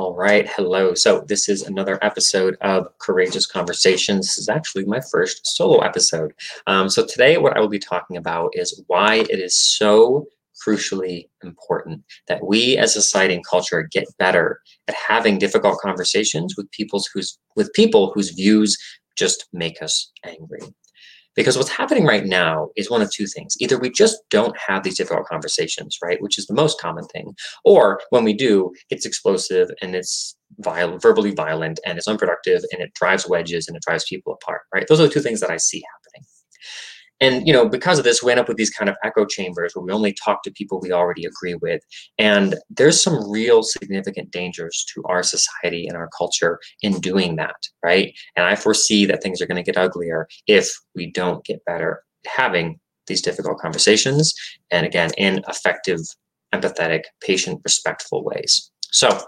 All right, hello. So this is another episode of Courageous Conversations. This is actually my first solo episode. Um, so today, what I will be talking about is why it is so crucially important that we as a society and culture get better at having difficult conversations with people's whose with people whose views just make us angry. Because what's happening right now is one of two things. Either we just don't have these difficult conversations, right, which is the most common thing, or when we do, it's explosive and it's violent, verbally violent and it's unproductive and it drives wedges and it drives people apart, right? Those are the two things that I see happening. And you know, because of this, we end up with these kind of echo chambers where we only talk to people we already agree with. And there's some real significant dangers to our society and our culture in doing that, right? And I foresee that things are going to get uglier if we don't get better having these difficult conversations. And again, in effective, empathetic, patient, respectful ways. So,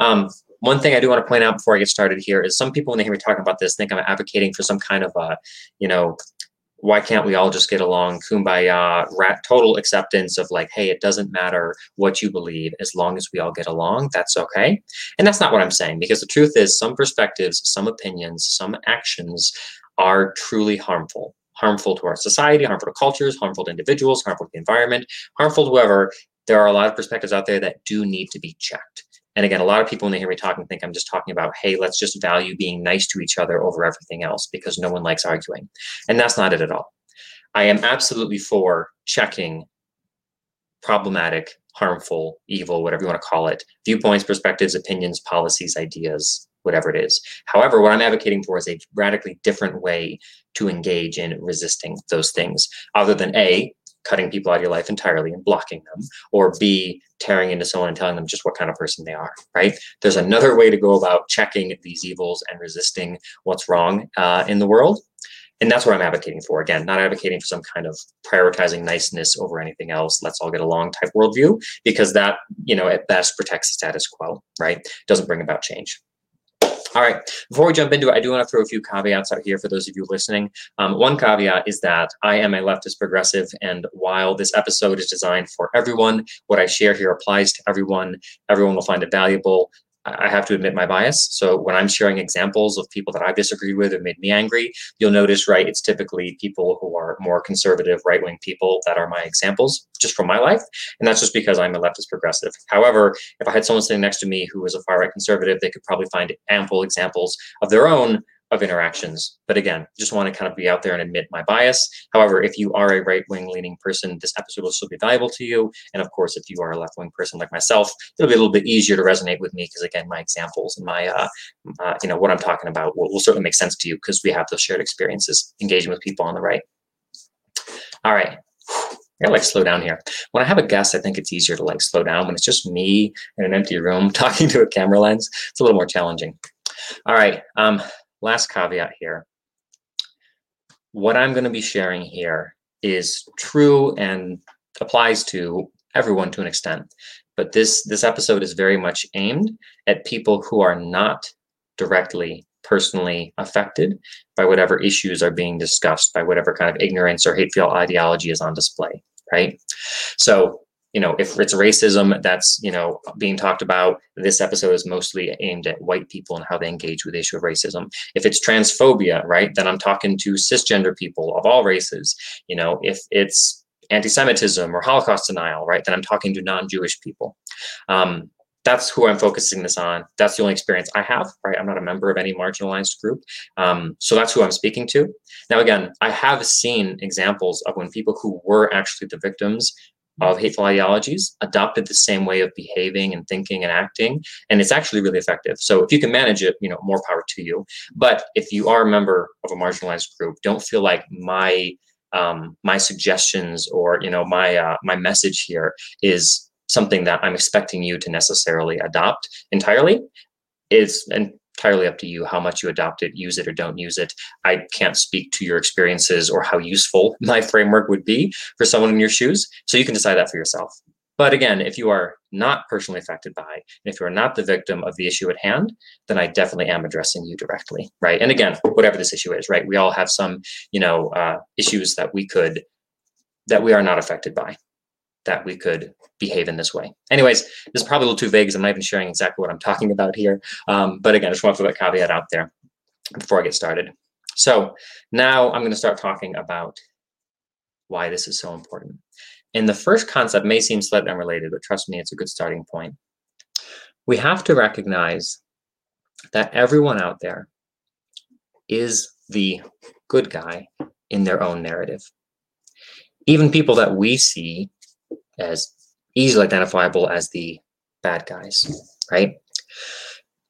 um, one thing I do want to point out before I get started here is some people, when they hear me talking about this, think I'm advocating for some kind of a, you know, why can't we all just get along? Kumbaya rat, total acceptance of like hey it doesn't matter what you believe as long as we all get along that's okay. And that's not what i'm saying because the truth is some perspectives some opinions some actions are truly harmful. Harmful to our society harmful to cultures harmful to individuals harmful to the environment harmful to whoever. There are a lot of perspectives out there that do need to be checked and again, a lot of people when they hear me talking think I'm just talking about, hey, let's just value being nice to each other over everything else because no one likes arguing. And that's not it at all. I am absolutely for checking problematic, harmful, evil, whatever you want to call it, viewpoints, perspectives, opinions, policies, ideas, whatever it is. However, what I'm advocating for is a radically different way to engage in resisting those things, other than A, cutting people out of your life entirely and blocking them, or B, tearing into someone and telling them just what kind of person they are, right? There's another way to go about checking these evils and resisting what's wrong uh, in the world. And that's what I'm advocating for. Again, not advocating for some kind of prioritizing niceness over anything else. Let's all get along type worldview, because that, you know, at best protects the status quo, right? Doesn't bring about change. All right, before we jump into it, I do want to throw a few caveats out here for those of you listening. Um, one caveat is that I am a leftist progressive, and while this episode is designed for everyone, what I share here applies to everyone. Everyone will find it valuable. I have to admit my bias. So when I'm sharing examples of people that I've disagreed with or made me angry, you'll notice, right, it's typically people who are more conservative, right wing people that are my examples just from my life. And that's just because I'm a leftist progressive. However, if I had someone sitting next to me who was a far right conservative, they could probably find ample examples of their own of interactions. But again, just want to kind of be out there and admit my bias. However, if you are a right wing leaning person, this episode will still be valuable to you. And of course, if you are a left wing person like myself, it'll be a little bit easier to resonate with me because again, my examples and my, uh, uh, you know, what I'm talking about will, will certainly make sense to you because we have those shared experiences engaging with people on the right. All right. I like slow down here. When I have a guest, I think it's easier to like slow down. When it's just me in an empty room talking to a camera lens, it's a little more challenging. All right. Um, last caveat here. What I'm going to be sharing here is true and applies to everyone to an extent. But this this episode is very much aimed at people who are not directly personally affected by whatever issues are being discussed, by whatever kind of ignorance or hate hateful ideology is on display, right? So you know, if it's racism that's, you know, being talked about, this episode is mostly aimed at white people and how they engage with the issue of racism. If it's transphobia, right, then I'm talking to cisgender people of all races. You know, if it's anti-Semitism or Holocaust denial, right, then I'm talking to non-Jewish people. Um, that's who I'm focusing this on. That's the only experience I have, right? I'm not a member of any marginalized group. Um, so that's who I'm speaking to. Now, again, I have seen examples of when people who were actually the victims of hateful ideologies adopted the same way of behaving and thinking and acting and it's actually really effective. So if you can manage it you know more power to you. But if you are a member of a marginalized group don't feel like my um, my suggestions or you know my uh, my message here is something that i'm expecting you to necessarily adopt entirely. Is and entirely up to you how much you adopt it, use it, or don't use it. I can't speak to your experiences or how useful my framework would be for someone in your shoes. So you can decide that for yourself. But again, if you are not personally affected by, and if you are not the victim of the issue at hand, then I definitely am addressing you directly, right? And again, whatever this issue is, right? We all have some, you know, uh, issues that we could, that we are not affected by. That we could behave in this way. Anyways, this is probably a little too vague because I'm not even sharing exactly what I'm talking about here. Um, but again, I just want to put that caveat out there before I get started. So now I'm going to start talking about why this is so important. And the first concept may seem slightly unrelated, but trust me, it's a good starting point. We have to recognize that everyone out there is the good guy in their own narrative. Even people that we see as easily identifiable as the bad guys, right?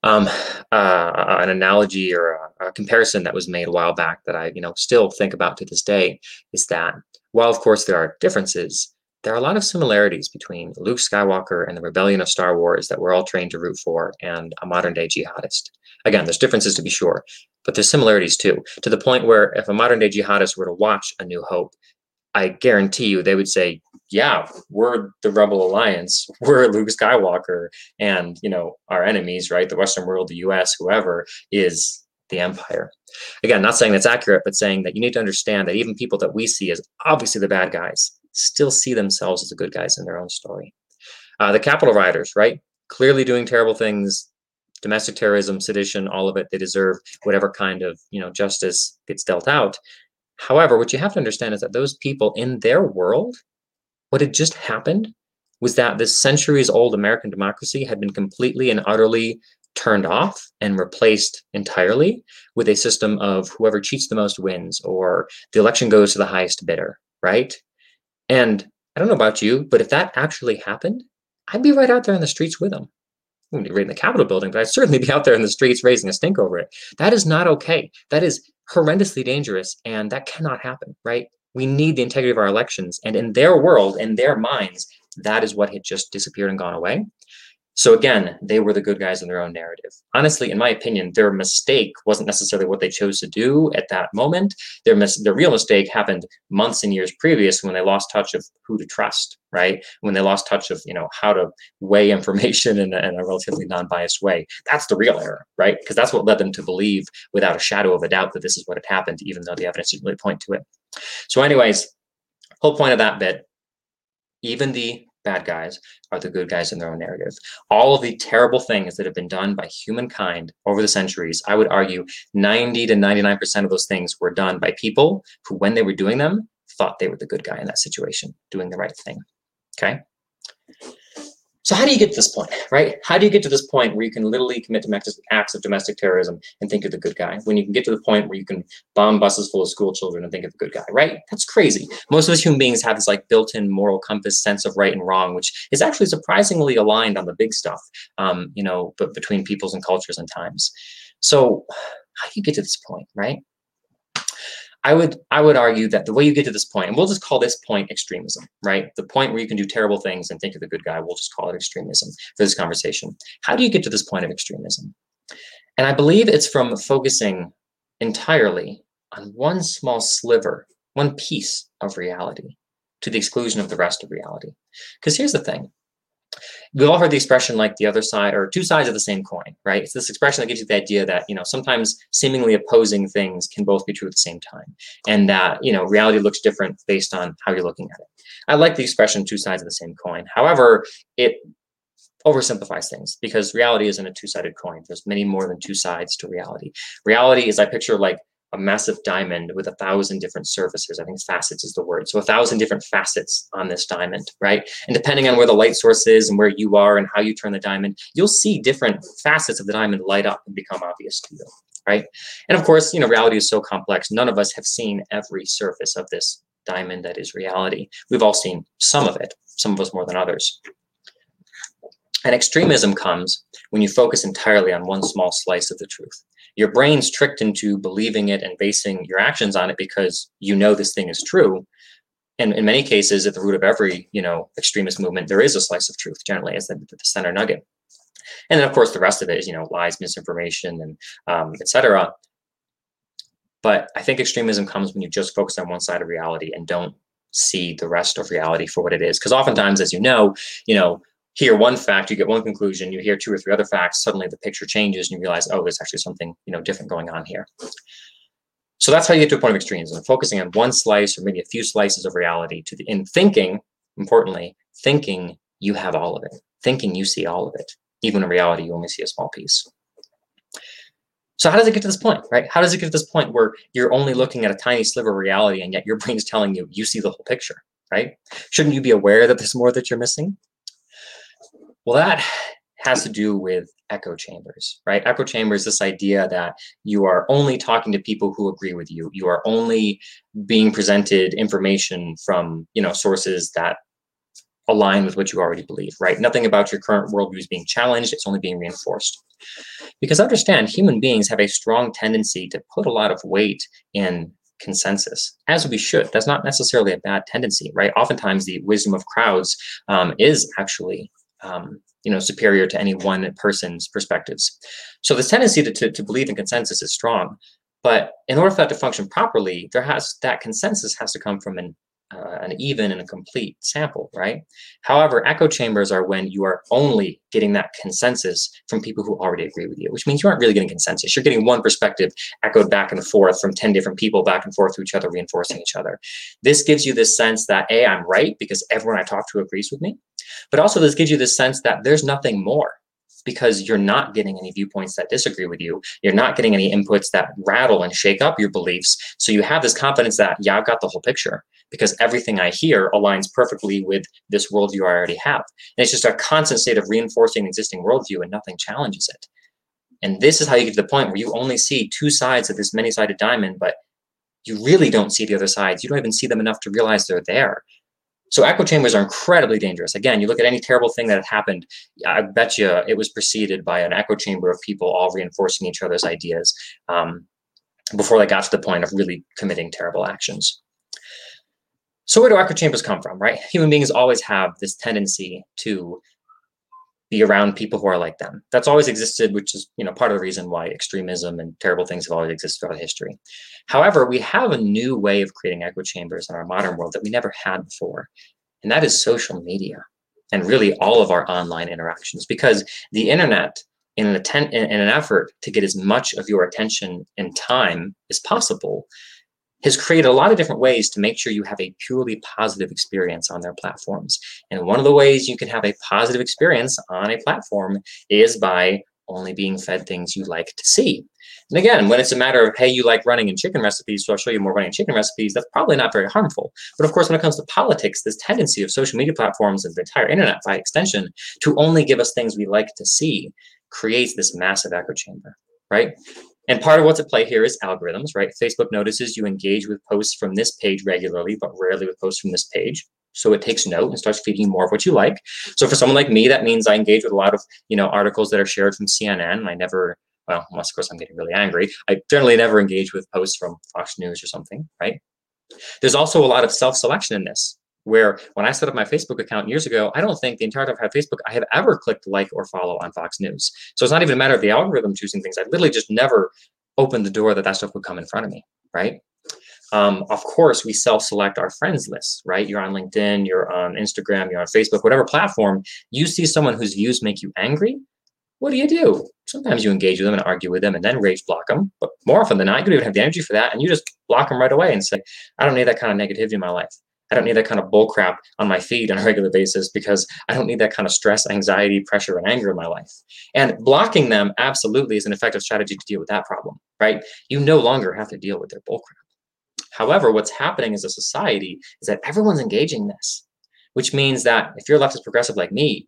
Um, uh, an analogy or a, a, comparison that was made a while back that I, you know, still think about to this day is that while of course there are differences, there are a lot of similarities between Luke Skywalker and the rebellion of Star Wars that we're all trained to root for and a modern day jihadist. Again, there's differences to be sure, but there's similarities too, to the point where if a modern day jihadist were to watch A New Hope, I guarantee you they would say, yeah, we're the Rebel Alliance, we're Luke Skywalker, and you know, our enemies, right? The Western world, the US, whoever, is the Empire. Again, not saying that's accurate, but saying that you need to understand that even people that we see as obviously the bad guys still see themselves as the good guys in their own story. Uh, the Capitol rioters, right? Clearly doing terrible things, domestic terrorism, sedition, all of it. They deserve whatever kind of you know justice gets dealt out. However, what you have to understand is that those people in their world, what had just happened was that this centuries old American democracy had been completely and utterly turned off and replaced entirely with a system of whoever cheats the most wins or the election goes to the highest bidder, right? And I don't know about you, but if that actually happened, I'd be right out there in the streets with them. Wouldn't be in the Capitol building, but I'd certainly be out there in the streets raising a stink over it. That is not okay. That is horrendously dangerous, and that cannot happen, right? We need the integrity of our elections. And in their world, in their minds, that is what had just disappeared and gone away. So again, they were the good guys in their own narrative. Honestly, in my opinion, their mistake wasn't necessarily what they chose to do at that moment. Their mis- their real mistake happened months and years previous when they lost touch of who to trust, right? When they lost touch of you know how to weigh information in a, in a relatively non-biased way. That's the real error, right? Because that's what led them to believe without a shadow of a doubt that this is what had happened, even though the evidence didn't really point to it. So, anyways, whole point of that bit, even the bad guys are the good guys in their own narrative. All of the terrible things that have been done by humankind over the centuries, I would argue 90 to 99% of those things were done by people who, when they were doing them, thought they were the good guy in that situation, doing the right thing. Okay. So how do you get to this point, right? How do you get to this point where you can literally commit acts of domestic terrorism and think you're the good guy? When you can get to the point where you can bomb buses full of school children and think you're the good guy, right? That's crazy. Most of us human beings have this like built-in moral compass sense of right and wrong, which is actually surprisingly aligned on the big stuff, um, you know, but between peoples and cultures and times. So how do you get to this point, right? I would I would argue that the way you get to this point, and we'll just call this point extremism, right? The point where you can do terrible things and think you're the good guy, we'll just call it extremism for this conversation. How do you get to this point of extremism? And I believe it's from focusing entirely on one small sliver, one piece of reality to the exclusion of the rest of reality. Because here's the thing we've all heard the expression like the other side or two sides of the same coin, right? It's this expression that gives you the idea that, you know, sometimes seemingly opposing things can both be true at the same time. And that, you know, reality looks different based on how you're looking at it. I like the expression two sides of the same coin. However, it oversimplifies things because reality isn't a two-sided coin. There's many more than two sides to reality. Reality is I picture like a massive diamond with a thousand different surfaces. I think facets is the word. So a thousand different facets on this diamond, right? And depending on where the light source is and where you are and how you turn the diamond, you'll see different facets of the diamond light up and become obvious to you, right? And of course, you know, reality is so complex. None of us have seen every surface of this diamond that is reality. We've all seen some of it, some of us more than others. And extremism comes when you focus entirely on one small slice of the truth. Your brain's tricked into believing it and basing your actions on it because you know this thing is true. And in many cases at the root of every you know extremist movement there is a slice of truth generally as the, the center nugget. And then of course the rest of it is you know lies misinformation and um, etc but i think extremism comes when you just focus on one side of reality and don't see the rest of reality for what it is. Because oftentimes as you know you know hear one fact, you get one conclusion, you hear two or three other facts, suddenly the picture changes and you realize, oh, there's actually something you know different going on here. So that's how you get to a point of extremes and focusing on one slice or maybe a few slices of reality to the in thinking importantly, thinking you have all of it, thinking you see all of it, even in reality, you only see a small piece. So how does it get to this point, right? How does it get to this point where you're only looking at a tiny sliver of reality and yet your brain's telling you you see the whole picture, right? Shouldn't you be aware that there's more that you're missing? Well, that has to do with echo chambers, right? Echo chambers, this idea that you are only talking to people who agree with you. You are only being presented information from, you know, sources that align with what you already believe, right? Nothing about your current worldview is being challenged, it's only being reinforced. Because understand, human beings have a strong tendency to put a lot of weight in consensus, as we should. That's not necessarily a bad tendency, right? Oftentimes, the wisdom of crowds um, is actually um, you know superior to any one person's perspectives so this tendency to, to, to believe in consensus is strong but in order for that to function properly there has that consensus has to come from an uh, an even and a complete sample, right? However, echo chambers are when you are only getting that consensus from people who already agree with you, which means you aren't really getting consensus. You're getting one perspective echoed back and forth from 10 different people back and forth to each other, reinforcing each other. This gives you this sense that A, I'm right because everyone I talk to agrees with me. But also, this gives you the sense that there's nothing more because you're not getting any viewpoints that disagree with you. You're not getting any inputs that rattle and shake up your beliefs. So you have this confidence that, yeah, I've got the whole picture because everything I hear aligns perfectly with this worldview I already have. And it's just a constant state of reinforcing an existing worldview and nothing challenges it. And this is how you get to the point where you only see two sides of this many sided diamond, but you really don't see the other sides. You don't even see them enough to realize they're there. So echo chambers are incredibly dangerous. Again, you look at any terrible thing that happened, I bet you it was preceded by an echo chamber of people all reinforcing each other's ideas um, before they got to the point of really committing terrible actions. So where do echo chambers come from, right? Human beings always have this tendency to be around people who are like them. That's always existed, which is you know part of the reason why extremism and terrible things have always existed throughout history. However, we have a new way of creating echo chambers in our modern world that we never had before, and that is social media and really all of our online interactions because the internet in an, atten- in an effort to get as much of your attention and time as possible has created a lot of different ways to make sure you have a purely positive experience on their platforms. And one of the ways you can have a positive experience on a platform is by only being fed things you like to see. And again, when it's a matter of, hey, you like running and chicken recipes, so I'll show you more running and chicken recipes, that's probably not very harmful. But of course, when it comes to politics, this tendency of social media platforms and the entire internet by extension to only give us things we like to see creates this massive echo chamber, right? And part of what's at play here is algorithms, right? Facebook notices you engage with posts from this page regularly, but rarely with posts from this page. So it takes note and starts feeding more of what you like. So for someone like me, that means I engage with a lot of, you know, articles that are shared from CNN. I never, well, unless of course I'm getting really angry. I generally never engage with posts from Fox News or something, right? There's also a lot of self-selection in this where when I set up my Facebook account years ago, I don't think the entire time I've had Facebook, I have ever clicked like or follow on Fox News. So it's not even a matter of the algorithm choosing things. I literally just never opened the door that that stuff would come in front of me, right? Um, of course, we self-select our friends list, right? You're on LinkedIn, you're on Instagram, you're on Facebook, whatever platform. You see someone whose views make you angry. What do you do? Sometimes you engage with them and argue with them and then rage block them. But more often than not, you don't even have the energy for that, and you just block them right away and say, "I don't need that kind of negativity in my life." I don't need that kind of bullcrap on my feed on a regular basis because I don't need that kind of stress, anxiety, pressure, and anger in my life. And blocking them absolutely is an effective strategy to deal with that problem, right? You no longer have to deal with their bullcrap. However, what's happening as a society is that everyone's engaging this, which means that if you're leftist progressive like me,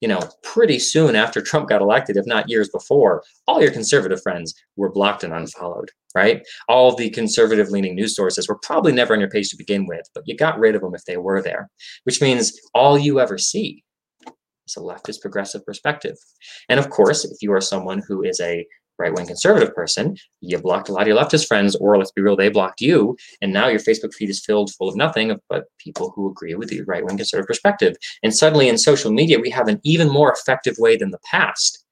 you know, pretty soon after Trump got elected, if not years before, all your conservative friends were blocked and unfollowed, right? All the conservative leaning news sources were probably never on your page to begin with, but you got rid of them if they were there, which means all you ever see is a leftist progressive perspective. And of course, if you are someone who is a right wing conservative person, you blocked a lot of your leftist friends, or let's be real, they blocked you. And now your Facebook feed is filled full of nothing but people who agree with the right wing conservative perspective. And suddenly in social media, we have an even more effective way than the past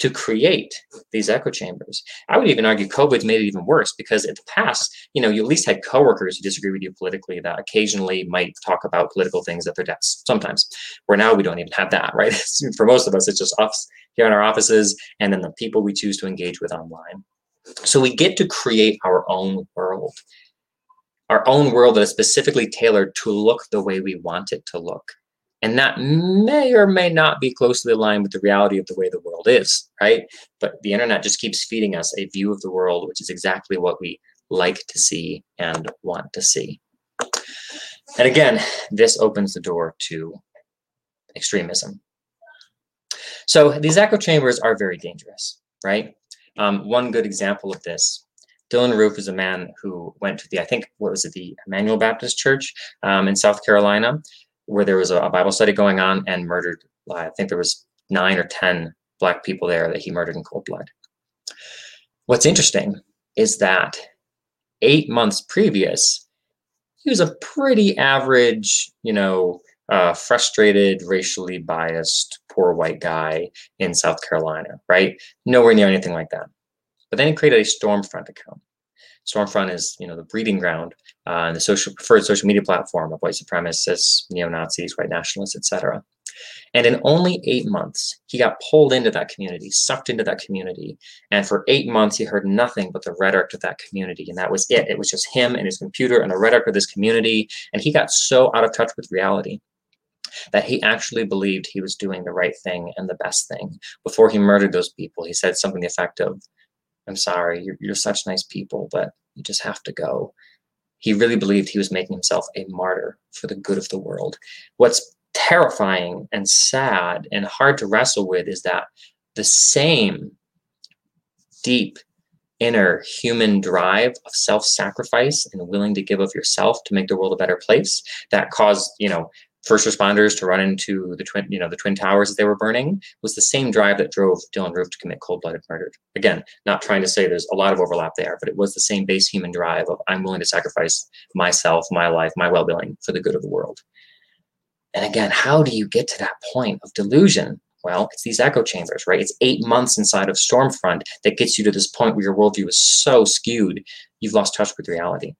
to create these echo chambers. I would even argue COVID's made it even worse because in the past, you know, you at least had coworkers who disagree with you politically that occasionally might talk about political things at their desks sometimes. Where now we don't even have that, right? For most of us, it's just us here in our offices and then the people we choose to engage with online. So we get to create our own world. our own world that is specifically tailored to look the way we want it to look. And that may or may not be closely aligned with the reality of the way the world is, right? But the internet just keeps feeding us a view of the world, which is exactly what we like to see and want to see. And again, this opens the door to extremism. So these echo chambers are very dangerous, right? Um, one good example of this Dylann Roof is a man who went to the, I think, what was it, the Emmanuel Baptist Church um, in South Carolina, where there was a, a, Bible study going on and murdered, I think there was nine or 10 black people there that he murdered in cold blood. What's interesting is that eight months previous, he was a pretty average, you know, uh, frustrated, racially biased, poor white guy in South Carolina, right? Nowhere near anything like that. But then he created a Stormfront account. Stormfront is, you know, the breeding ground uh, and the social preferred social media platform of white supremacists, neo Nazis, white nationalists, etc. And in only eight months, he got pulled into that community, sucked into that community. And for eight months, he heard nothing but the rhetoric of that community. And that was it. It was just him and his computer and the rhetoric of this community. And he got so out of touch with reality that he actually believed he was doing the right thing and the best thing. Before he murdered those people, he said something the effective I'm sorry, you're, you're such nice people, but you just have to go. He really believed he was making himself a martyr for the good of the world. What's terrifying and sad and hard to wrestle with is that the same deep inner human drive of self-sacrifice and willing to give of yourself to make the world a better place that caused you know first responders to run into the twin, you know, the twin towers as they were burning was the same drive that drove Dylann Roof to commit cold-blooded murder. Again, not trying to say there's a lot of overlap there, but it was the same base human drive of I'm willing to sacrifice myself, my life, my well-being for the good of the world. And again, how do you get to that point of delusion? Well, it's these echo chambers, right? It's eight months inside of Stormfront that gets you to this point where your worldview is so skewed, you've lost touch with reality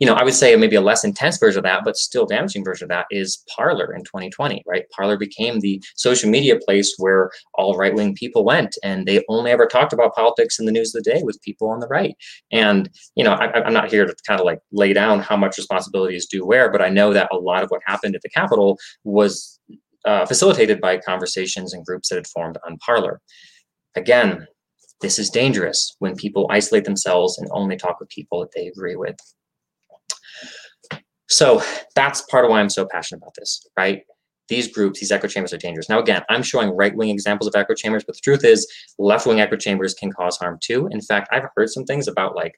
you know, I would say maybe a less intense version of that, but still damaging version of that is Parler in 2020, right? Parler became the social media place where all right wing people went, and they only ever talked about politics in the news of the day with people on the right. And, you know, I, am not here to kind of like lay down how much responsibility is due where, but I know that a lot of what happened at the Capitol was uh, facilitated by conversations and groups that had formed on Parler. Again, this is dangerous when people isolate themselves and only talk with people that they agree with. So that's part of why I'm so passionate about this, right? These groups, these echo chambers are dangerous. Now, again, I'm showing right-wing examples of echo chambers, but the truth is left-wing echo chambers can cause harm too. In fact, I've heard some things about like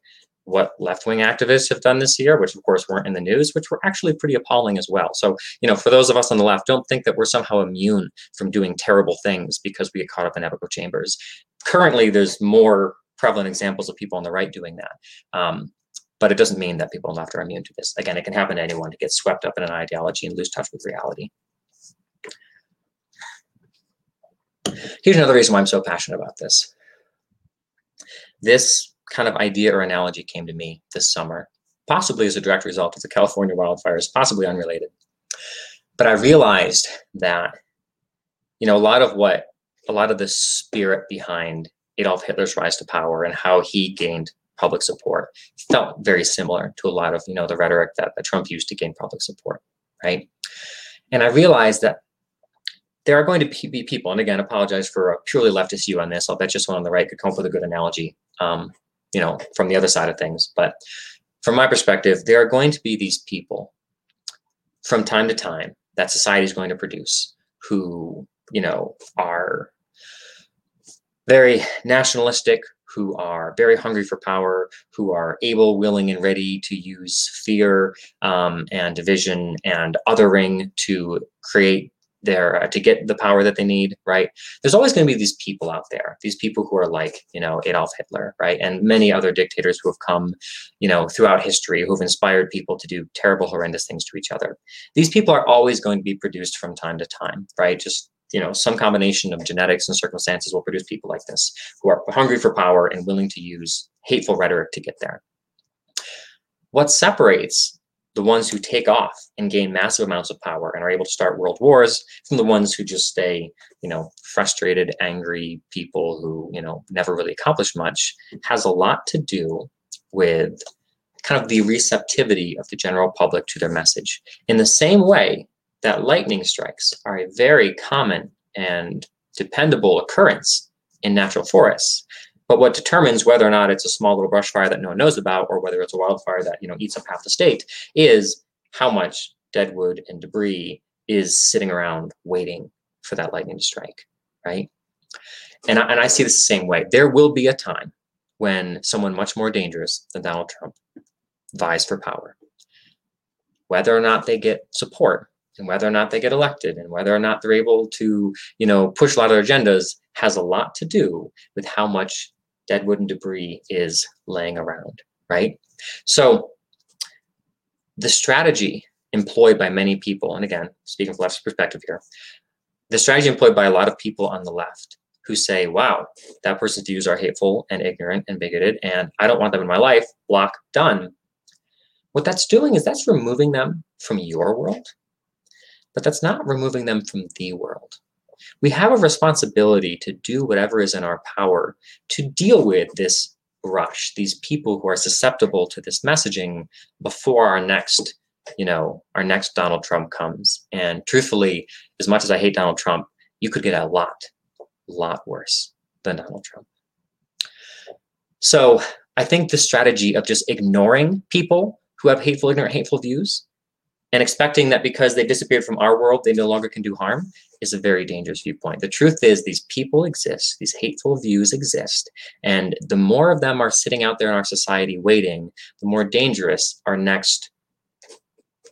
what left-wing activists have done this year, which of course weren't in the news, which were actually pretty appalling as well. So, you know, for those of us on the left, don't think that we're somehow immune from doing terrible things because we get caught up in echo chambers. Currently, there's more prevalent examples of people on the right doing that. Um, but it doesn't mean that people the left are immune to this. Again, it can happen to anyone to get swept up in an ideology and lose touch with reality. Here's another reason why I'm so passionate about this. This kind of idea or analogy came to me this summer, possibly as a direct result of the California wildfires, possibly unrelated. But I realized that, you know, a lot of what, a lot of the spirit behind Adolf Hitler's rise to power and how he gained public support felt very similar to a lot of you know the rhetoric that, that Trump used to gain public support, right? And I realized that there are going to be people, and again, apologize for a purely leftist view on this. I'll bet you someone on the right could come up with a good analogy, um, you know, from the other side of things. But from my perspective, there are going to be these people from time to time that society is going to produce who, you know, are very nationalistic, who are very hungry for power, who are able, willing, and ready to use fear um, and division and othering to create their uh, to get the power that they need right? There's always going to be these people out there these people who are like you know adolf hitler right? And many other dictators who have come you know throughout history who have inspired people to do terrible horrendous things to each other. These people are always going to be produced from time to time right? Just you know, some combination of genetics and circumstances will produce people like this who are hungry for power and willing to use hateful rhetoric to get there. What separates the ones who take off and gain massive amounts of power and are able to start world wars from the ones who just stay, you know, frustrated, angry people who, you know, never really accomplish much has a lot to do with kind of the receptivity of the general public to their message. In the same way that lightning strikes are a very common and dependable occurrence in natural forests. But what determines whether or not it's a small little brush fire that no one knows about, or whether it's a wildfire that you know eats up half the state, is how much dead wood and debris is sitting around waiting for that lightning to strike, right? And I, and I see this the same way. There will be a time when someone much more dangerous than Donald Trump vies for power. Whether or not they get support and whether or not they get elected and whether or not they're able to, you know, push a lot of their agendas has a lot to do with how much dead wood and debris is laying around, right? So the strategy employed by many people, and again, speaking from left's perspective here, the strategy employed by a lot of people on the left who say, wow, that person's views are hateful and ignorant and bigoted, and I don't want them in my life, block, done. What that's doing is that's removing them from your world, but that's not removing them from the world. We have a responsibility to do whatever is in our power to deal with this rush, these people who are susceptible to this messaging before our next, you know, our next Donald Trump comes. And truthfully, as much as I hate Donald Trump, you could get a lot, lot worse than Donald Trump. So I think the strategy of just ignoring people who have hateful, ignorant, hateful views and expecting that because they disappeared from our world, they no longer can do harm is a very dangerous viewpoint. The truth is, these people exist, these hateful views exist, and the more of them are sitting out there in our society waiting, the more dangerous our next,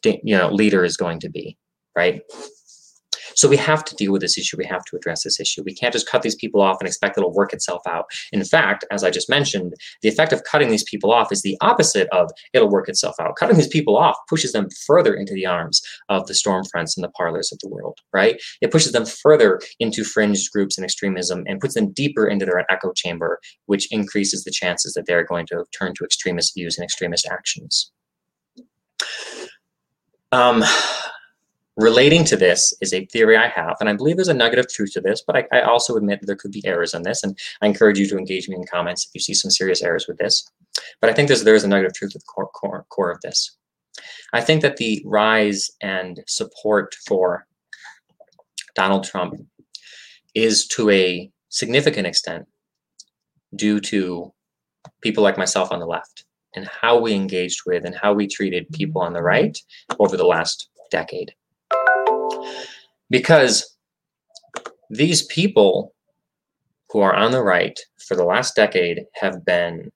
you know, leader is going to be, right? So we have to deal with this issue. We have to address this issue. We can't just cut these people off and expect it'll work itself out. In fact, as I just mentioned, the effect of cutting these people off is the opposite of it'll work itself out. Cutting these people off pushes them further into the arms of the Stormfronts and the Parlers of the world, right? It pushes them further into fringe groups and extremism and puts them deeper into their echo chamber, which increases the chances that they're going to turn to extremist views and extremist actions. Um, Relating to this is a theory I have, and I believe there's a nugget of truth to this, but I, I also admit there could be errors in this, and I encourage you to engage me in comments if you see some serious errors with this. But I think there's, there's a nugget of truth at the core, core, core of this. I think that the rise and support for Donald Trump is to a significant extent due to people like myself on the left and how we engaged with and how we treated people on the right over the last decade. Because these people who are on the right for the last decade have been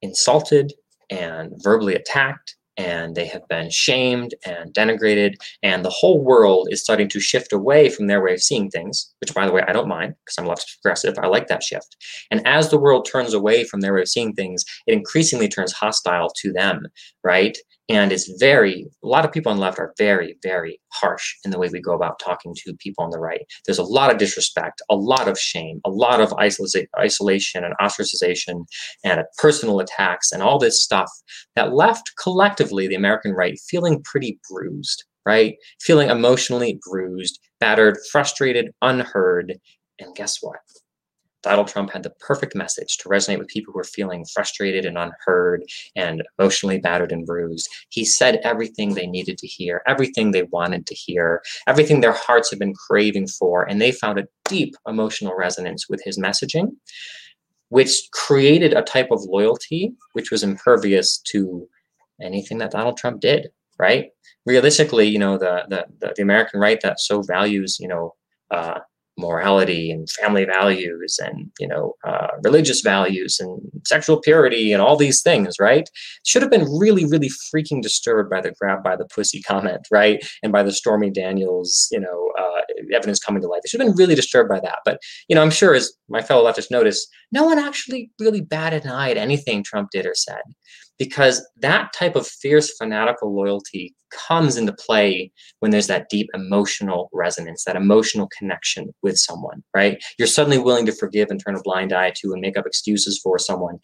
insulted and verbally attacked and they have been shamed and denigrated and the whole world is starting to shift away from their way of seeing things which by the way i don't mind because i'm left progressive. I like that shift. And as the world turns away from their way of seeing things it increasingly turns hostile to them right and it's very a lot of people on the left are very very harsh in the way we go about talking to people on the right. There's a lot of disrespect a lot of shame a lot of isolation and ostracization and personal attacks and all this stuff that left collectively the american right feeling pretty bruised right? Feeling emotionally bruised battered frustrated unheard. And guess what Donald Trump had the perfect message to resonate with people who are feeling frustrated and unheard and emotionally battered and bruised. He said everything they needed to hear, everything they wanted to hear, everything their hearts had been craving for, and they found a deep emotional resonance with his messaging, which created a type of loyalty which was impervious to anything that Donald Trump did, right? Realistically, you know, the the, the American right that so values, you know, uh, morality and family values and you know uh, religious values and sexual purity and all these things right? Should have been really really freaking disturbed by the grab by the pussy comment right? And by the stormy daniels you know uh, evidence coming to light. They should have been really disturbed by that. But you know i'm sure as my fellow leftists noticed no one actually really batted an eye at anything trump did or said because that type of fierce fanatical loyalty comes into play when there's that deep emotional resonance that emotional connection with someone right you're suddenly willing to forgive and turn a blind eye to and make up excuses for someone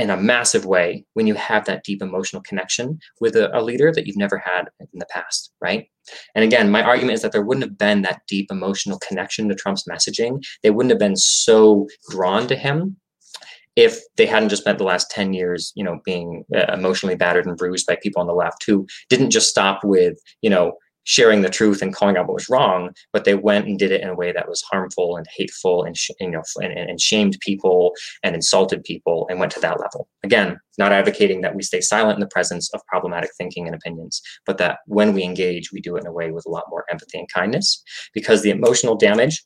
in a massive way when you have that deep emotional connection with a, a, leader that you've never had in the past, right? And again, my argument is that there wouldn't have been that deep emotional connection to Trump's messaging. They wouldn't have been so drawn to him if they hadn't just spent the last 10 years, you know, being uh, emotionally battered and bruised by people on the left who didn't just stop with, you know, sharing the truth and calling out what was wrong, but they went and did it in a way that was harmful and hateful and sh- you know and, and shamed people and insulted people and went to that level. Again, not advocating that we stay silent in the presence of problematic thinking and opinions, but that when we engage, we do it in a way with a lot more empathy and kindness, because the emotional damage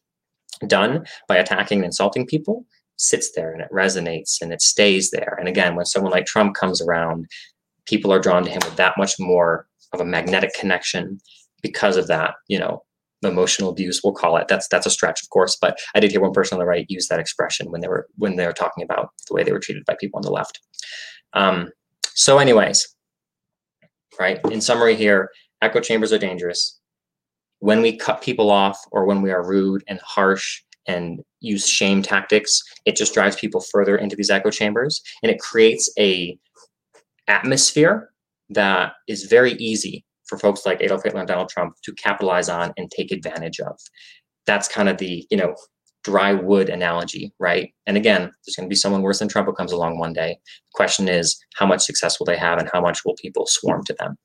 done by attacking and insulting people sits there and it resonates and it stays there. And again, when someone like Trump comes around, people are drawn to him with that much more of a magnetic connection because of that, you know, emotional abuse, we'll call it. That's that's a stretch, of course, but I did hear one person on the right use that expression when they were when they were talking about the way they were treated by people on the left. Um, so, anyways, right. In summary, here, echo chambers are dangerous. When we cut people off, or when we are rude and harsh and use shame tactics, it just drives people further into these echo chambers, and it creates a atmosphere that is very easy for folks like Adolf Hitler and Donald Trump to capitalize on and take advantage of. That's kind of the, you know, dry wood analogy, right? And again, there's going to be someone worse than Trump who comes along one day. The question is, how much success will they have and how much will people swarm to them?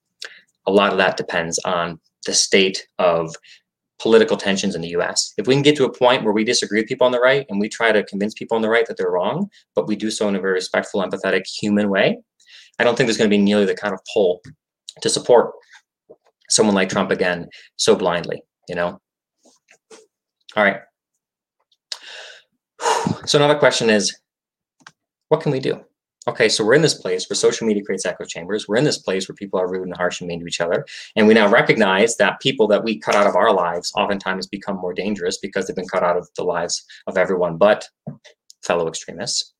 A lot of that depends on the state of political tensions in the US. If we can get to a point where we disagree with people on the right and we try to convince people on the right that they're wrong, but we do so in a very respectful, empathetic, human way, I don't think there's going to be nearly the kind of pull to support someone like Trump again so blindly, you know? All right. So another question is, what can we do? Okay, so we're in this place where social media creates echo chambers. We're in this place where people are rude and harsh and mean to each other. And we now recognize that people that we cut out of our lives oftentimes become more dangerous because they've been cut out of the lives of everyone but fellow extremists.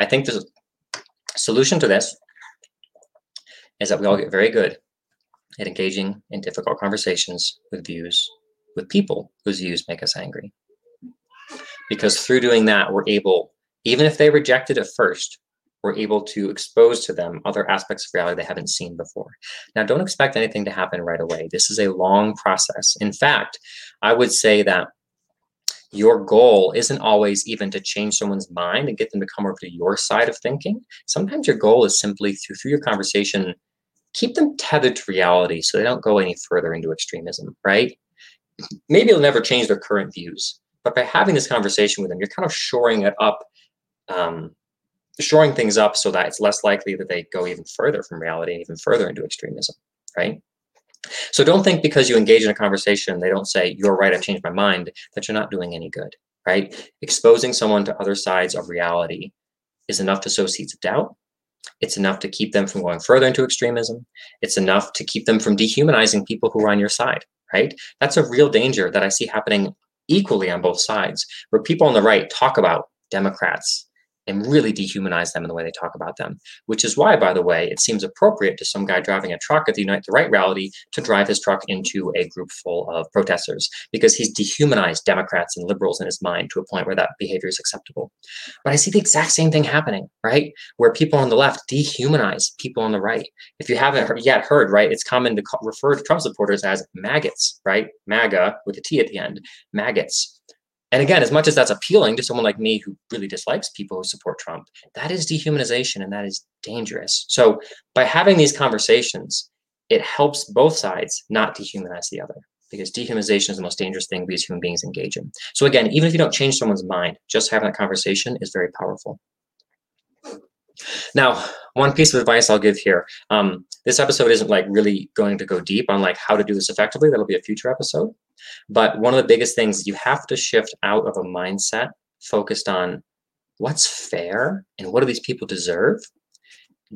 I think the solution to this is that we all get very good at engaging in difficult conversations with views with people whose views make us angry. Because through doing that, we're able, even if they reject it at first, we're able to expose to them other aspects of reality they haven't seen before. Now, don't expect anything to happen right away. This is a long process. In fact, I would say that your goal isn't always even to change someone's mind and get them to come over to your side of thinking. Sometimes your goal is simply through, through your conversation keep them tethered to reality so they don't go any further into extremism, right? Maybe they'll never change their current views, but by having this conversation with them, you're kind of shoring it up, um, shoring things up so that it's less likely that they go even further from reality and even further into extremism, right? So don't think because you engage in a conversation, they don't say, you're right, I've changed my mind, that you're not doing any good, right? Exposing someone to other sides of reality is enough to sow seeds of doubt it's enough to keep them from going further into extremism. It's enough to keep them from dehumanizing people who are on your side, right? That's a real danger that I see happening equally on both sides, where people on the right talk about Democrats and really dehumanize them in the way they talk about them. Which is why, by the way, it seems appropriate to some guy driving a truck at the Unite the Right rally to drive his truck into a group full of protesters because he's dehumanized Democrats and liberals in his mind to a point where that behavior is acceptable. But I see the exact same thing happening, right? Where people on the left dehumanize people on the right. If you haven't yet heard, right, it's common to refer to Trump supporters as maggots, right? MAGA with a T at the end, maggots and again, as much as that's appealing to someone like me who really dislikes people who support Trump, that is dehumanization and that is dangerous. So by having these conversations, it helps both sides not dehumanize the other because dehumanization is the most dangerous thing as human beings engage in. So again, even if you don't change someone's mind, just having that conversation is very powerful. Now, one piece of advice I'll give here. Um, this episode isn't like really going to go deep on like how to do this effectively. That'll be a future episode. But one of the biggest things you have to shift out of a mindset focused on what's fair and what do these people deserve.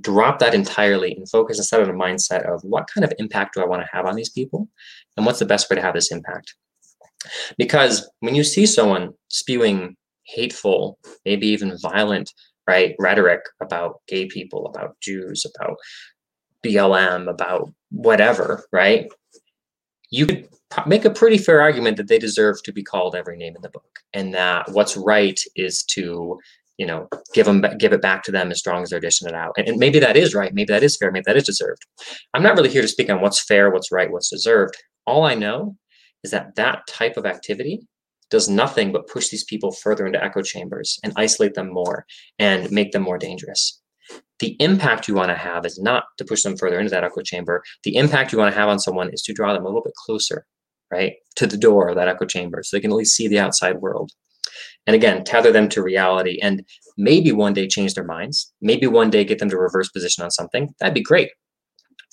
Drop that entirely and focus instead on a mindset of what kind of impact do I want to have on these people and what's the best way to have this impact. Because when you see someone spewing hateful, maybe even violent right? Rhetoric about gay people about jews about blm about whatever right? You could make a pretty fair argument that they deserve to be called every name in the book and that what's right is to you know give them give it back to them as strong as they're dishing it out. And, and maybe that is right maybe that is fair maybe that is deserved. I'm not really here to speak on what's fair what's right what's deserved. All i know is that that type of activity does nothing but push these people further into echo chambers and isolate them more and make them more dangerous. The impact you want to have is not to push them further into that echo chamber. The impact you want to have on someone is to draw them a little bit closer, right, to the door of that echo chamber so they can at least see the outside world. And again, tether them to reality and maybe one day change their minds. Maybe one day get them to reverse position on something. That'd be great.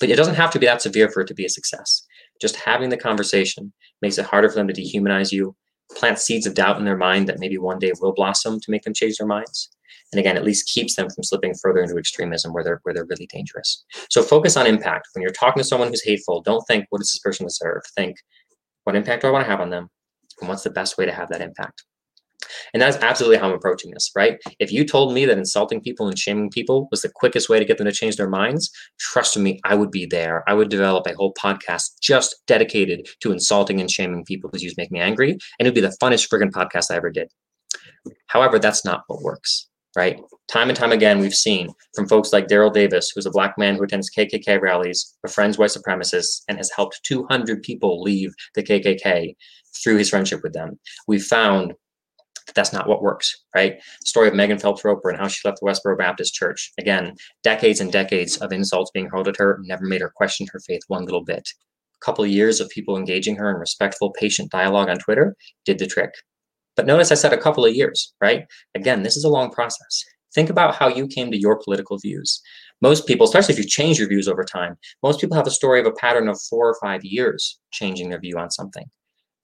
But it doesn't have to be that severe for it to be a success. Just having the conversation makes it harder for them to dehumanize you, plant seeds of doubt in their mind that maybe one day will blossom to make them change their minds. And again, at least keeps them from slipping further into extremism where they're where they're really dangerous. So focus on impact. When you're talking to someone who's hateful, don't think what does this person deserve? Think what impact do I want to have on them? And what's the best way to have that impact? And that's absolutely how I'm approaching this, right? If you told me that insulting people and shaming people was the quickest way to get them to change their minds, trust me, I would be there. I would develop a whole podcast just dedicated to insulting and shaming people because you make me angry. And it'd be the funnest friggin' podcast I ever did. However, that's not what works, right? Time and time again, we've seen from folks like Daryl Davis, who's a black man who attends KKK rallies, befriends white supremacists, and has helped 200 people leave the KKK through his friendship with them. We found that's not what works, right? Story of Megan Phelps Roper and how she left the Westboro Baptist Church. Again, decades and decades of insults being hurled at her never made her question her faith one little bit. A couple of years of people engaging her in respectful, patient dialogue on Twitter did the trick. But notice I said a couple of years, right? Again, this is a long process. Think about how you came to your political views. Most people, especially if you change your views over time, most people have a story of a pattern of four or five years changing their view on something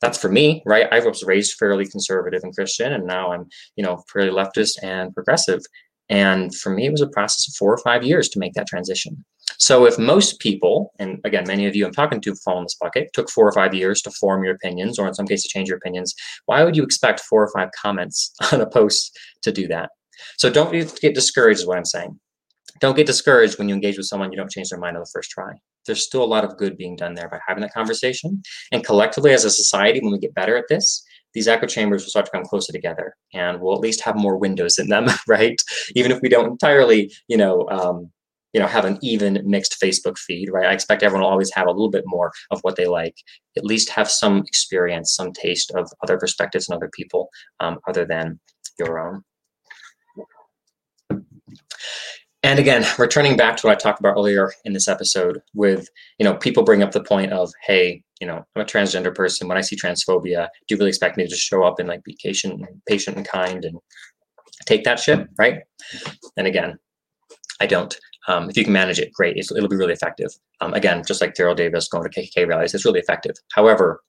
that's for me, right? I was raised fairly conservative and Christian, and now I'm, you know, fairly leftist and progressive. And for me, it was a process of four or five years to make that transition. So if most people, and again, many of you I'm talking to fall in this bucket, took four or five years to form your opinions, or in some cases to change your opinions, why would you expect four or five comments on a post to do that? So don't get discouraged is what I'm saying. Don't get discouraged when you engage with someone you don't change their mind on the first try there's still a lot of good being done there by having that conversation. And collectively, as a society, when we get better at this, these echo chambers will start to come closer together, and we'll at least have more windows in them, right? Even if we don't entirely, you know, um, you know, have an even mixed Facebook feed, right? I expect everyone will always have a little bit more of what they like. At least have some experience, some taste of other perspectives and other people, um, other than your own. And again, returning back to what I talked about earlier in this episode with, you know, people bring up the point of, hey, you know, I'm a transgender person. When I see transphobia, do you really expect me to just show up and like be patient, patient and kind and take that shit, right? And again, I don't. Um, if you can manage it, great. It's, it'll be really effective. Um, again, just like Daryl Davis going to KKK rallies, it's really effective. However,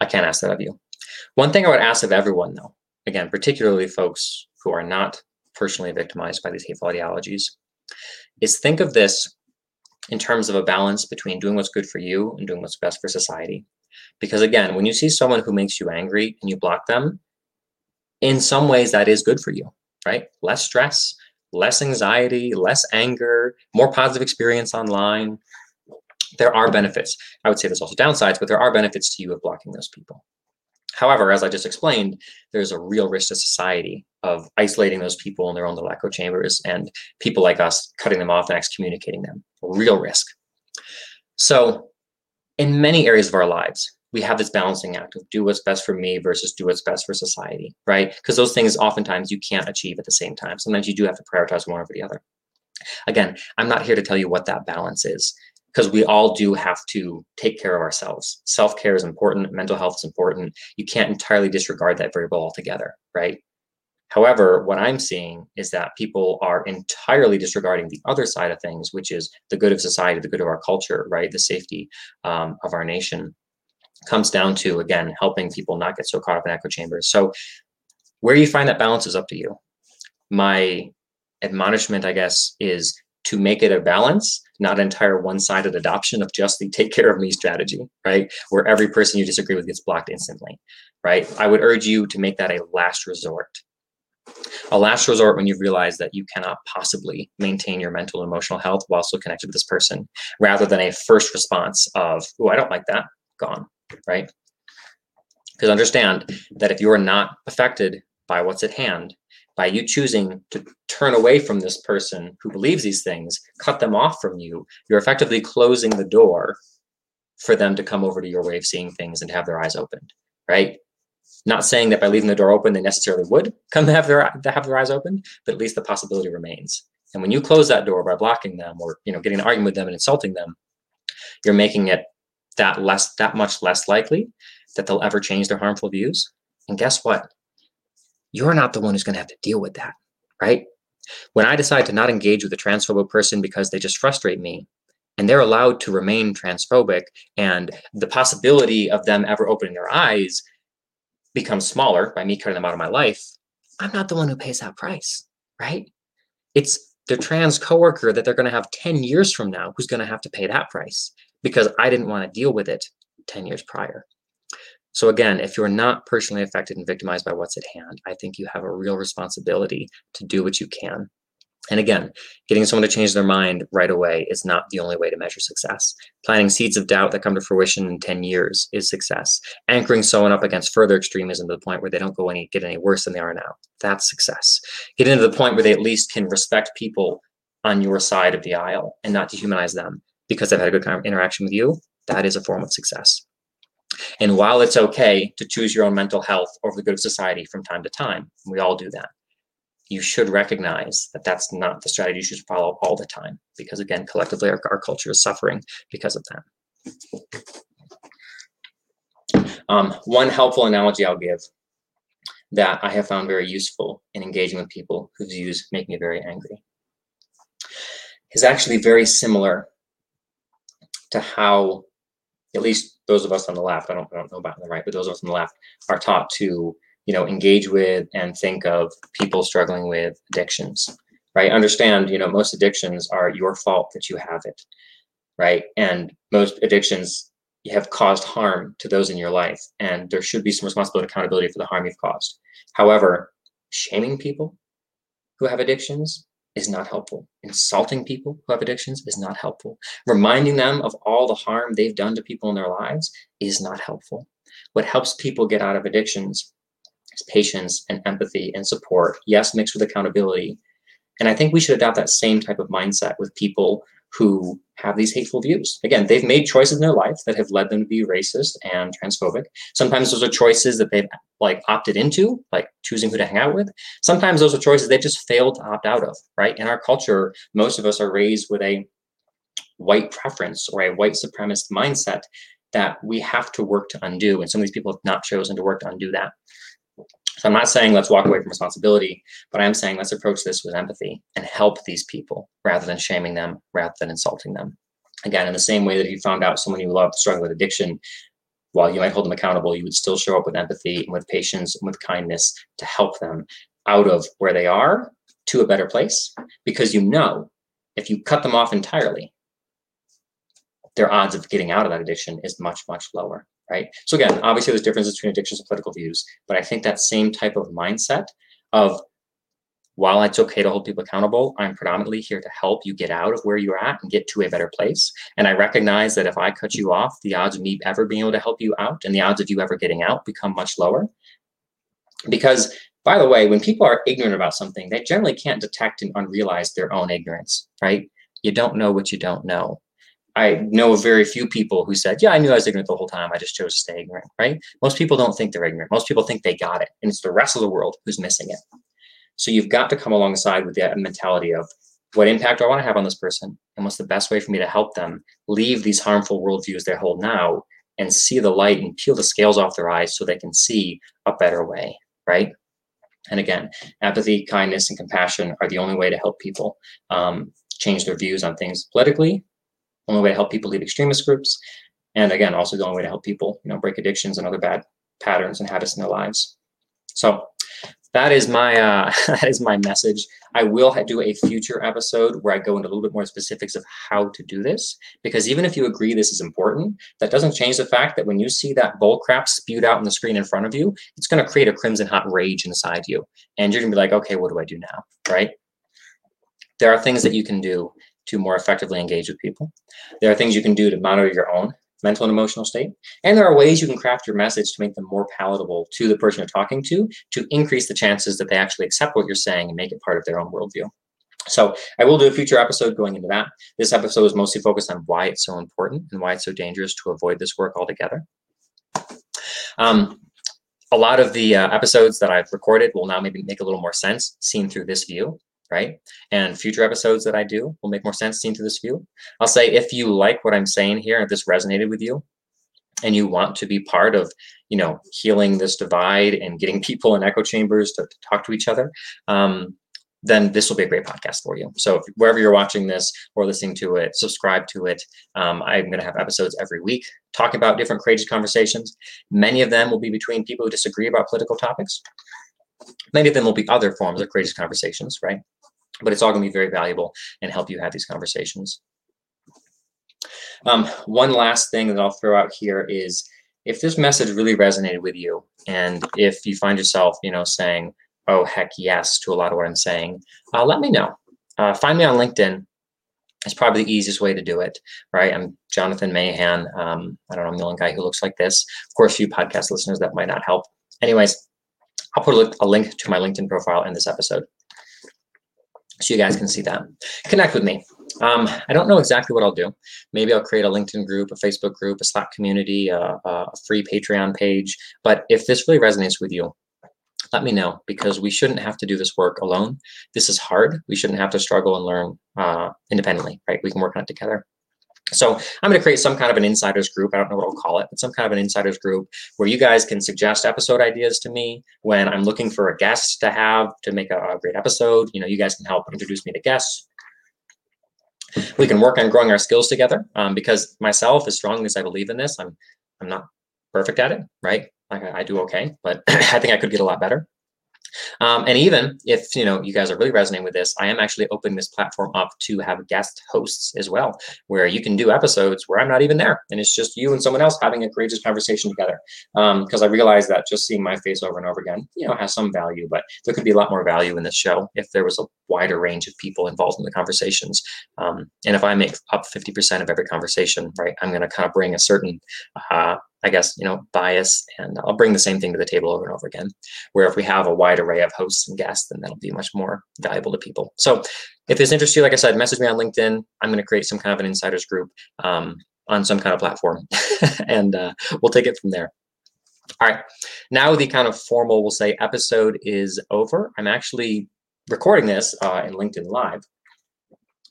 I can't ask that of you. One thing I would ask of everyone, though, again, particularly folks who are not personally victimized by these hateful ideologies is think of this in terms of a balance between doing what's good for you and doing what's best for society. Because again, when you see someone who makes you angry and you block them, in some ways that is good for you, right? Less stress, less anxiety, less anger, more positive experience online. There are benefits. I would say there's also downsides, but there are benefits to you of blocking those people. However, as I just explained, there's a real risk to society of isolating those people in their own little echo chambers and people like us cutting them off and excommunicating them. Real risk. So, in many areas of our lives, we have this balancing act of do what's best for me versus do what's best for society, right? Because those things oftentimes you can't achieve at the same time. Sometimes you do have to prioritize one over the other. Again, I'm not here to tell you what that balance is because we all do have to take care of ourselves. Self care is important, mental health is important. You can't entirely disregard that variable altogether, right? However, what I'm seeing is that people are entirely disregarding the other side of things, which is the good of society, the good of our culture, right? The safety um, of our nation comes down to, again, helping people not get so caught up in echo chambers. So, where you find that balance is up to you. My admonishment, I guess, is to make it a balance, not entire one-sided adoption of just the take care of me strategy, right? Where every person you disagree with gets blocked instantly, right? I would urge you to make that a last resort. A last resort when you realize that you cannot possibly maintain your mental and emotional health while still connected with this person, rather than a first response of, oh, I don't like that, gone, right? Because understand that if you are not affected by what's at hand, by you choosing to turn away from this person who believes these things, cut them off from you, you're effectively closing the door for them to come over to your way of seeing things and have their eyes opened, right? Not saying that by leaving the door open, they necessarily would come to have their have their eyes open, but at least the possibility remains. And when you close that door by blocking them or you know getting an argument with them and insulting them, you're making it that less that much less likely that they'll ever change their harmful views. And guess what? You're not the one who's going to have to deal with that, right? When I decide to not engage with a transphobic person because they just frustrate me, and they're allowed to remain transphobic, and the possibility of them ever opening their eyes becomes smaller by me cutting them out of my life, I'm not the one who pays that price, right? It's the trans coworker that they're going to have 10 years from now who's going to have to pay that price because I didn't want to deal with it 10 years prior. So again, if you're not personally affected and victimized by what's at hand, I think you have a real responsibility to do what you can and again, getting someone to change their mind right away is not the only way to measure success. Planting seeds of doubt that come to fruition in 10 years is success. Anchoring someone up against further extremism to the point where they don't go any get any worse than they are now. That's success. Getting to the point where they at least can respect people on your side of the aisle and not dehumanize them because they've had a good interaction with you. That is a form of success. And while it's okay to choose your own mental health over the good of society from time to time, we all do that you should recognize that that's not the strategy you should follow all the time because again collectively our, our culture is suffering because of that. Um, one helpful analogy i'll give that i have found very useful in engaging with people whose views make me very angry is actually very similar to how at least those of us on the left i don't, I don't know about on the right but those of us on the left are taught to you know engage with and think of people struggling with addictions right? Understand you know most addictions are your fault that you have it right? And most addictions have caused harm to those in your life and there should be some responsibility and accountability for the harm you've caused. However shaming people who have addictions is not helpful. Insulting people who have addictions is not helpful. Reminding them of all the harm they've done to people in their lives is not helpful. What helps people get out of addictions patience and empathy and support, yes, mixed with accountability. And I think we should adopt that same type of mindset with people who have these hateful views. Again, they've made choices in their life that have led them to be racist and transphobic. Sometimes those are choices that they've like opted into, like choosing who to hang out with. Sometimes those are choices they've just failed to opt out of, right? In our culture, most of us are raised with a white preference or a white supremacist mindset that we have to work to undo. And some of these people have not chosen to work to undo that. So I'm not saying let's walk away from responsibility, but I'm saying let's approach this with empathy and help these people rather than shaming them, rather than insulting them. Again, in the same way that you found out someone you love struggling with addiction, while you might hold them accountable, you would still show up with empathy and with patience and with kindness to help them out of where they are to a better place because you know if you cut them off entirely, their odds of getting out of that addiction is much, much lower right? So again, obviously there's differences between addictions and political views, but I think that same type of mindset of while it's okay to hold people accountable, I'm predominantly here to help you get out of where you're at and get to a better place. And I recognize that if I cut you off, the odds of me ever being able to help you out and the odds of you ever getting out become much lower. Because, by the way, when people are ignorant about something, they generally can't detect and unrealize their own ignorance, right? You don't know what you don't know. I know very few people who said, Yeah, I knew I was ignorant the whole time. I just chose to stay ignorant, right? Most people don't think they're ignorant. Most people think they got it. And it's the rest of the world who's missing it. So you've got to come alongside with that mentality of what impact do I want to have on this person? And what's the best way for me to help them leave these harmful worldviews they hold now and see the light and peel the scales off their eyes so they can see a better way, right? And again, empathy, kindness, and compassion are the only way to help people um, change their views on things politically, only way to help people leave extremist groups. And again, also the only way to help people, you know, break addictions and other bad patterns and habits in their lives. So that is my uh, that is my message. I will do a future episode where I go into a little bit more specifics of how to do this, because even if you agree this is important, that doesn't change the fact that when you see that bull crap spewed out on the screen in front of you, it's going to create a crimson hot rage inside you, and you're going to be like, okay, what do I do now, right? There are things that you can do to more effectively engage with people. There are things you can do to monitor your own mental and emotional state. And there are ways you can craft your message to make them more palatable to the person you're talking to, to increase the chances that they actually accept what you're saying and make it part of their own worldview. So I will do a future episode going into that. This episode is mostly focused on why it's so important and why it's so dangerous to avoid this work altogether. Um, a lot of the uh, episodes that I've recorded will now maybe make a little more sense seen through this view, right? And future episodes that I do will make more sense seen through this view. I'll say if you like what I'm saying here, if this resonated with you, and you want to be part of, you know, healing this divide and getting people in echo chambers to, to talk to each other, um, then this will be a great podcast for you. So if, wherever you're watching this or listening to it, subscribe to it. Um, I'm going to have episodes every week talking about different courageous conversations. Many of them will be between people who disagree about political topics. Many of them will be other forms of courageous conversations, right? But it's all going to be very valuable and help you have these conversations. Um, one last thing that I'll throw out here is if this message really resonated with you, and if you find yourself, you know, saying, oh, heck yes to a lot of what I'm saying, uh, let me know. Uh, find me on LinkedIn. It's probably the easiest way to do it, right? I'm Jonathan Mahan. Um, I don't know, I'm the only guy who looks like this. Of course, you podcast listeners, that might not help. Anyways, I'll put a link to my LinkedIn profile in this episode so you guys can see that. Connect with me. Um, I don't know exactly what I'll do. Maybe I'll create a LinkedIn group, a Facebook group, a Slack community, a, a free Patreon page. But if this really resonates with you, let me know because we shouldn't have to do this work alone. This is hard. We shouldn't have to struggle and learn uh, independently, right? We can work on it together. So I'm going to create some kind of an insiders group. I don't know what I'll call it, but some kind of an insiders group where you guys can suggest episode ideas to me when I'm looking for a guest to have to make a, a great episode. You know, you guys can help introduce me to guests. We can work on growing our skills together um, because myself, as strongly as I believe in this, I'm I'm not perfect at it, right? Like I, I do okay, but I think I could get a lot better. Um, and even if you know you guys are really resonating with this, I am actually opening this platform up to have guest hosts as well, where you can do episodes where I'm not even there, and it's just you and someone else having a courageous conversation together. Because um, I realize that just seeing my face over and over again, you know, has some value, but there could be a lot more value in this show if there was a wider range of people involved in the conversations. Um, and if I make up 50% of every conversation, right, I'm going to kind of bring a certain uh, I guess, you know, bias. And I'll bring the same thing to the table over and over again. Where if we have a wide array of hosts and guests, then that'll be much more valuable to people. So if this interests you, like I said, message me on LinkedIn. I'm going to create some kind of an insiders group um, on some kind of platform, and uh, we'll take it from there. All right. Now the kind of formal, we'll say, episode is over. I'm actually recording this uh, in LinkedIn Live.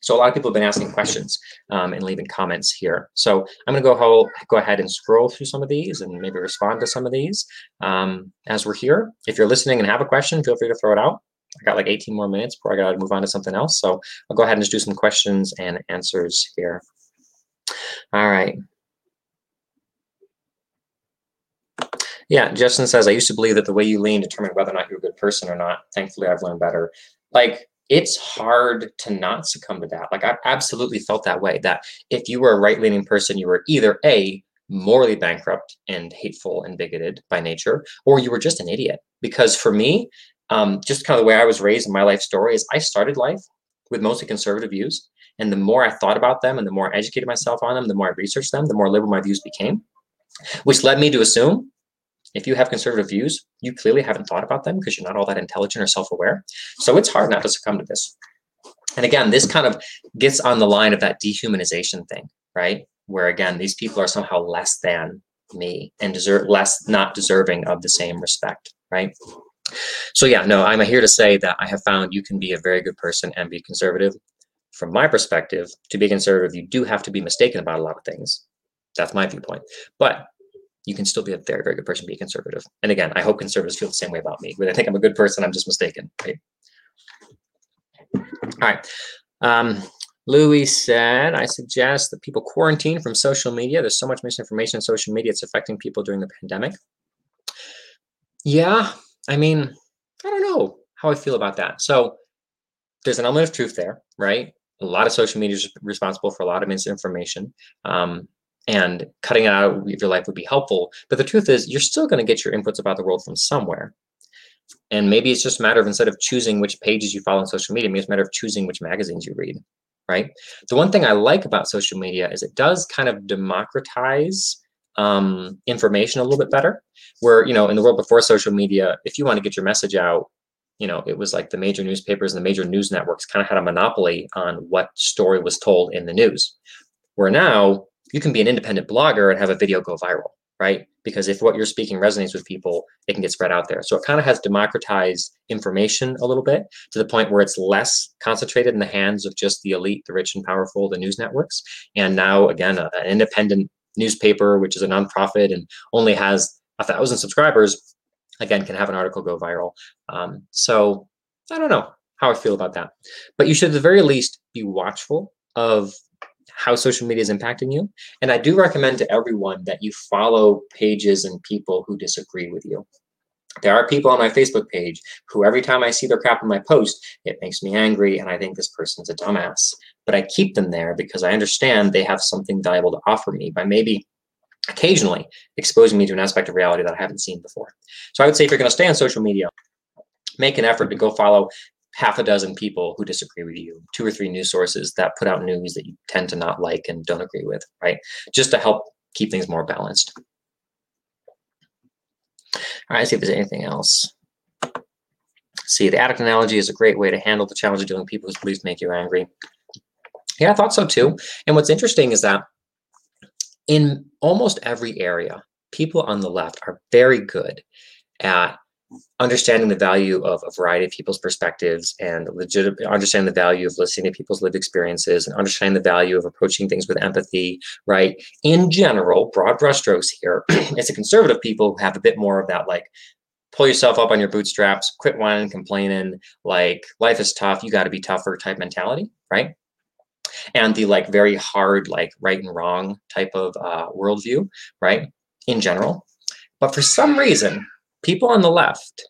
So a lot of people have been asking questions um, and leaving comments here. So I'm going to go, ho- go ahead and scroll through some of these and maybe respond to some of these um, as we're here. If you're listening and have a question, feel free to throw it out. I got like 18 more minutes before I got to move on to something else. So I'll go ahead and just do some questions and answers here. All right. Yeah, Justin says, I used to believe that the way you lean determined whether or not you're a good person or not. Thankfully, I've learned better. Like, it's hard to not succumb to that. Like I absolutely felt that way. That if you were a right leaning person, you were either a morally bankrupt and hateful and bigoted by nature, or you were just an idiot. Because for me, um, just kind of the way I was raised in my life story is I started life with mostly conservative views. And the more I thought about them and the more I educated myself on them, the more I researched them, the more liberal my views became, which led me to assume if you have conservative views, you clearly haven't thought about them because you're not all that intelligent or self aware. So it's hard not to succumb to this. And again, this kind of gets on the line of that dehumanization thing, right? Where again, these people are somehow less than me and deserve less, not deserving of the same respect, right? So yeah, no, I'm here to say that I have found you can be a very good person and be conservative. From my perspective, to be conservative, you do have to be mistaken about a lot of things. That's my viewpoint. But you can still be a very, very good person, be conservative. And again, I hope conservatives feel the same way about me. When I think I'm a good person, I'm just mistaken, right? All right. Um, Louis said, I suggest that people quarantine from social media. There's so much misinformation on social media, it's affecting people during the pandemic. Yeah, I mean, I don't know how I feel about that. So there's an element of truth there, right? A lot of social media is responsible for a lot of misinformation. Um, and cutting it out of your life would be helpful. But the truth is, you're still going to get your inputs about the world from somewhere. And maybe it's just a matter of instead of choosing which pages you follow on social media, maybe it's a matter of choosing which magazines you read, right? The one thing I like about social media is it does kind of democratize um, information a little bit better. Where, you know, in the world before social media, if you want to get your message out, you know, it was like the major newspapers and the major news networks kind of had a monopoly on what story was told in the news. Where now you can be an independent blogger and have a video go viral, right? Because if what you're speaking resonates with people, it can get spread out there. So it kind of has democratized information a little bit to the point where it's less concentrated in the hands of just the elite, the rich and powerful, the news networks. And now, again, a, an independent newspaper, which is a nonprofit and only has a thousand subscribers, again, can have an article go viral. Um, so I don't know how I feel about that. But you should, at the very least, be watchful of how social media is impacting you. And I do recommend to everyone that you follow pages and people who disagree with you. There are people on my Facebook page who every time I see their crap in my post, it makes me angry and I think this person's a dumbass. But I keep them there because I understand they have something valuable to offer me by maybe occasionally exposing me to an aspect of reality that I haven't seen before. So I would say if you're going to stay on social media, make an effort to go follow half a dozen people who disagree with you, two or three news sources that put out news that you tend to not like and don't agree with, right? Just to help keep things more balanced. All right, see if there's anything else. See, the addict analogy is a great way to handle the challenge of dealing with people whose beliefs make you angry. Yeah, I thought so too. And what's interesting is that in almost every area, people on the left are very good at understanding the value of a variety of people's perspectives and legit understanding the value of listening to people's lived experiences and understanding the value of approaching things with empathy right? In general broad brushstrokes here it's a conservative people who have a bit more of that like pull yourself up on your bootstraps quit whining complaining like life is tough you got to be tougher type mentality right? And the like very hard like right and wrong type of uh, worldview right in general. But for some reason people on the left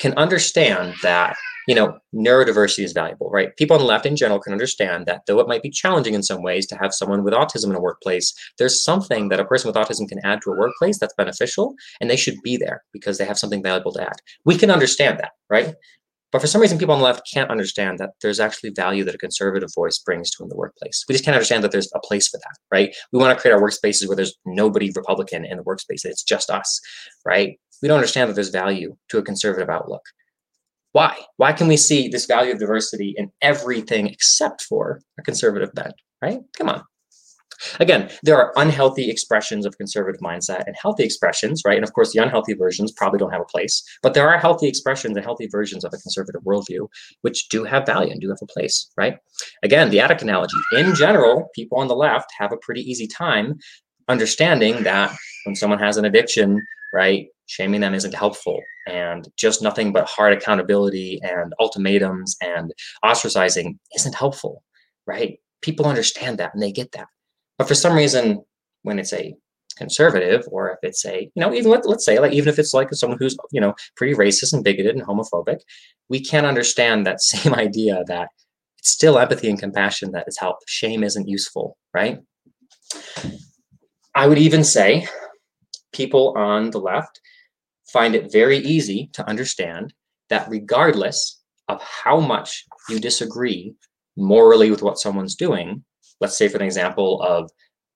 can understand that you know neurodiversity is valuable right people on the left in general can understand that though it might be challenging in some ways to have someone with autism in a workplace there's something that a person with autism can add to a workplace that's beneficial and they should be there because they have something valuable to add we can understand that right but for some reason, people on the left can't understand that there's actually value that a conservative voice brings to in the workplace. We just can't understand that there's a place for that, right? We want to create our workspaces where there's nobody Republican in the workspace, it's just us, right? We don't understand that there's value to a conservative outlook. Why? Why can we see this value of diversity in everything except for a conservative bent, right? Come on. Again, there are unhealthy expressions of conservative mindset and healthy expressions, right? And of course, the unhealthy versions probably don't have a place, but there are healthy expressions and healthy versions of a conservative worldview, which do have value and do have a place, right? Again, the addict analogy. In general, people on the left have a pretty easy time understanding that when someone has an addiction, right, shaming them isn't helpful. And just nothing but hard accountability and ultimatums and ostracizing isn't helpful right? People understand that and they get that. But for some reason when it's a conservative or if it's a you know even let, let's say like even if it's like someone who's you know pretty racist and bigoted and homophobic we can't understand that same idea that it's still empathy and compassion that is help. Shame isn't useful right? I would even say people on the left find it very easy to understand that regardless of how much you disagree morally with what someone's doing, let's say for an example of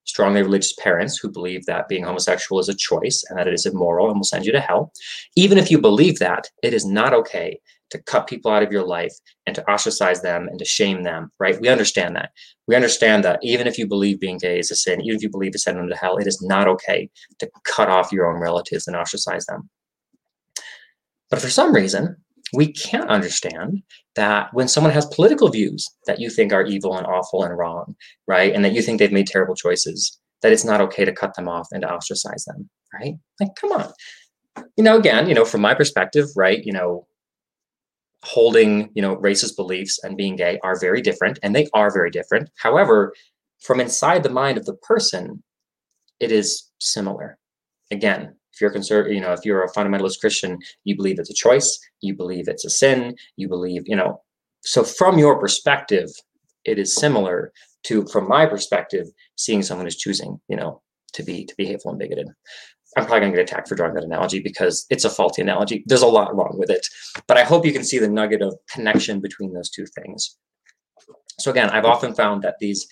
strongly religious parents who believe that being homosexual is a choice and that it is immoral and will send you to hell, even if you believe that, it is not okay to cut people out of your life and to ostracize them and to shame them, right? We understand that. We understand that even if you believe being gay is a sin, even if you believe to send them to hell, it is not okay to cut off your own relatives and ostracize them. But for some reason, we can't understand that when someone has political views that you think are evil and awful and wrong, right, and that you think they've made terrible choices, that it's not okay to cut them off and to ostracize them, right? Like, come on. You know, again, you know, from my perspective, right, you know, holding, you know, racist beliefs and being gay are very different, and they are very different. However, from inside the mind of the person, it is similar. Again, if you're conservative, you know, if you're a fundamentalist Christian, you believe it's a choice, you believe it's a sin, you believe, you know. So from your perspective, it is similar to, from my perspective, seeing someone who's choosing, you know, to be to be hateful and bigoted. I'm probably gonna get attacked for drawing that analogy because it's a faulty analogy. There's a lot wrong with it, but I hope you can see the nugget of connection between those two things. So again, I've often found that these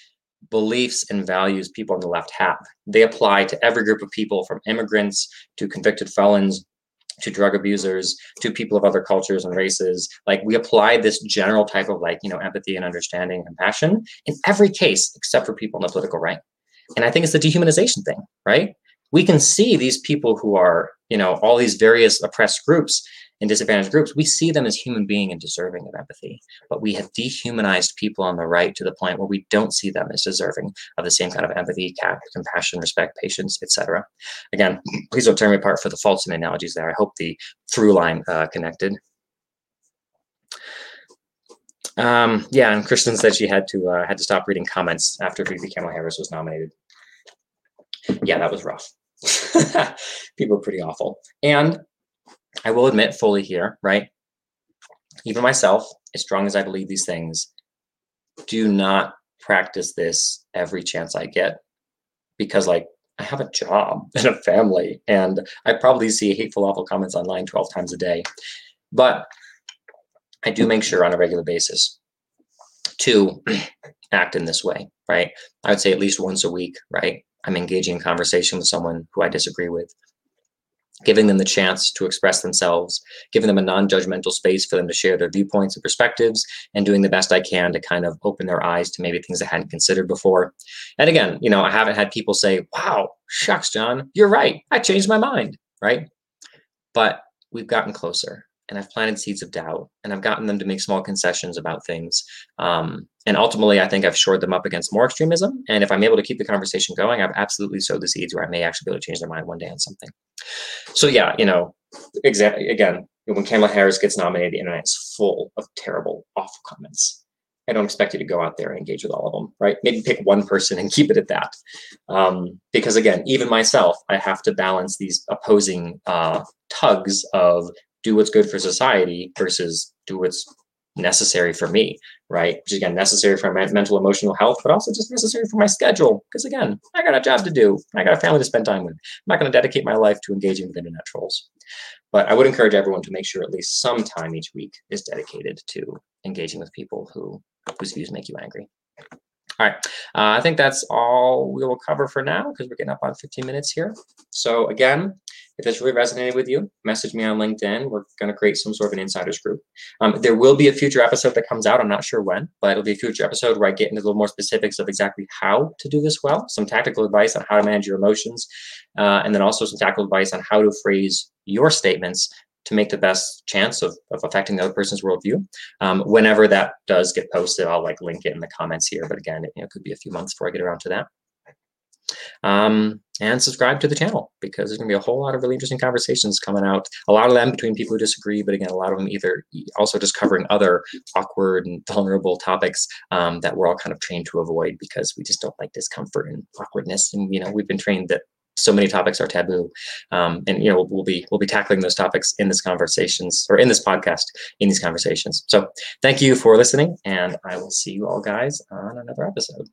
beliefs and values people on the left have. They apply to every group of people from immigrants to convicted felons to drug abusers to people of other cultures and races. Like we apply this general type of like you know empathy and understanding and compassion in every case except for people in the political right. And i think it's the dehumanization thing right? We can see these people who are, you know, all these various oppressed groups and disadvantaged groups, we see them as human being and deserving of empathy. But we have dehumanized people on the right to the point where we don't see them as deserving of the same kind of empathy, compassion, respect, patience, etc. Again, please don't tear me apart for the faults and analogies there. I hope the through line uh, connected. Um, yeah, and Kristen said she had to uh, had to stop reading comments after Phoebe Kamala Harris was nominated. Yeah, that was rough. People are pretty awful. And I will admit fully here, right? Even myself, as strong as I believe these things, do not practice this every chance I get because, like, I have a job and a family, and I probably see hateful, awful comments online 12 times a day. But I do make sure on a regular basis to act in this way, right? I would say at least once a week, right? I'm engaging in conversation with someone who I disagree with giving them the chance to express themselves, giving them a non judgmental space for them to share their viewpoints and perspectives, and doing the best I can to kind of open their eyes to maybe things I hadn't considered before. And again, you know, I haven't had people say, wow, shucks, John, you're right. I changed my mind, right? But we've gotten closer and I've planted seeds of doubt and I've gotten them to make small concessions about things. Um, and ultimately, I think I've shored them up against more extremism. And if I'm able to keep the conversation going, I've absolutely sowed the seeds where I may actually be able to change their mind one day on something. So yeah, you know, exactly. Again, when Kamala Harris gets nominated, the internet is full of terrible, awful comments. I don't expect you to go out there and engage with all of them, right? Maybe pick one person and keep it at that. Um, because again, even myself, I have to balance these opposing uh, tugs of do what's good for society versus do what's necessary for me, right? Which is again necessary for my mental emotional health, but also just necessary for my schedule. Because again, I got a job to do. I got a family to spend time with. I'm not going to dedicate my life to engaging with internet trolls. But I would encourage everyone to make sure at least some time each week is dedicated to engaging with people who whose views make you angry. All right, uh, I think that's all we will cover for now because we're getting up on 15 minutes here. So again, if this really resonated with you, message me on LinkedIn. We're going to create some sort of an insiders group. Um, there will be a future episode that comes out. I'm not sure when, but it'll be a future episode where I get into a little more specifics of exactly how to do this well, some tactical advice on how to manage your emotions, uh, and then also some tactical advice on how to phrase your statements to make the best chance of, of affecting the other person's worldview. Um, whenever that does get posted, I'll like link it in the comments here. But again, it you know, could be a few months before I get around to that. Um, and subscribe to the channel because there's going to be a whole lot of really interesting conversations coming out. A lot of them between people who disagree, but again, a lot of them either also just covering other awkward and vulnerable topics um, that we're all kind of trained to avoid because we just don't like discomfort and awkwardness. And you know, we've been trained that so many topics are taboo. Um, and you know we'll, be we'll be tackling those topics in this conversations or in this podcast in these conversations. So thank you for listening and i will see you all guys on another episode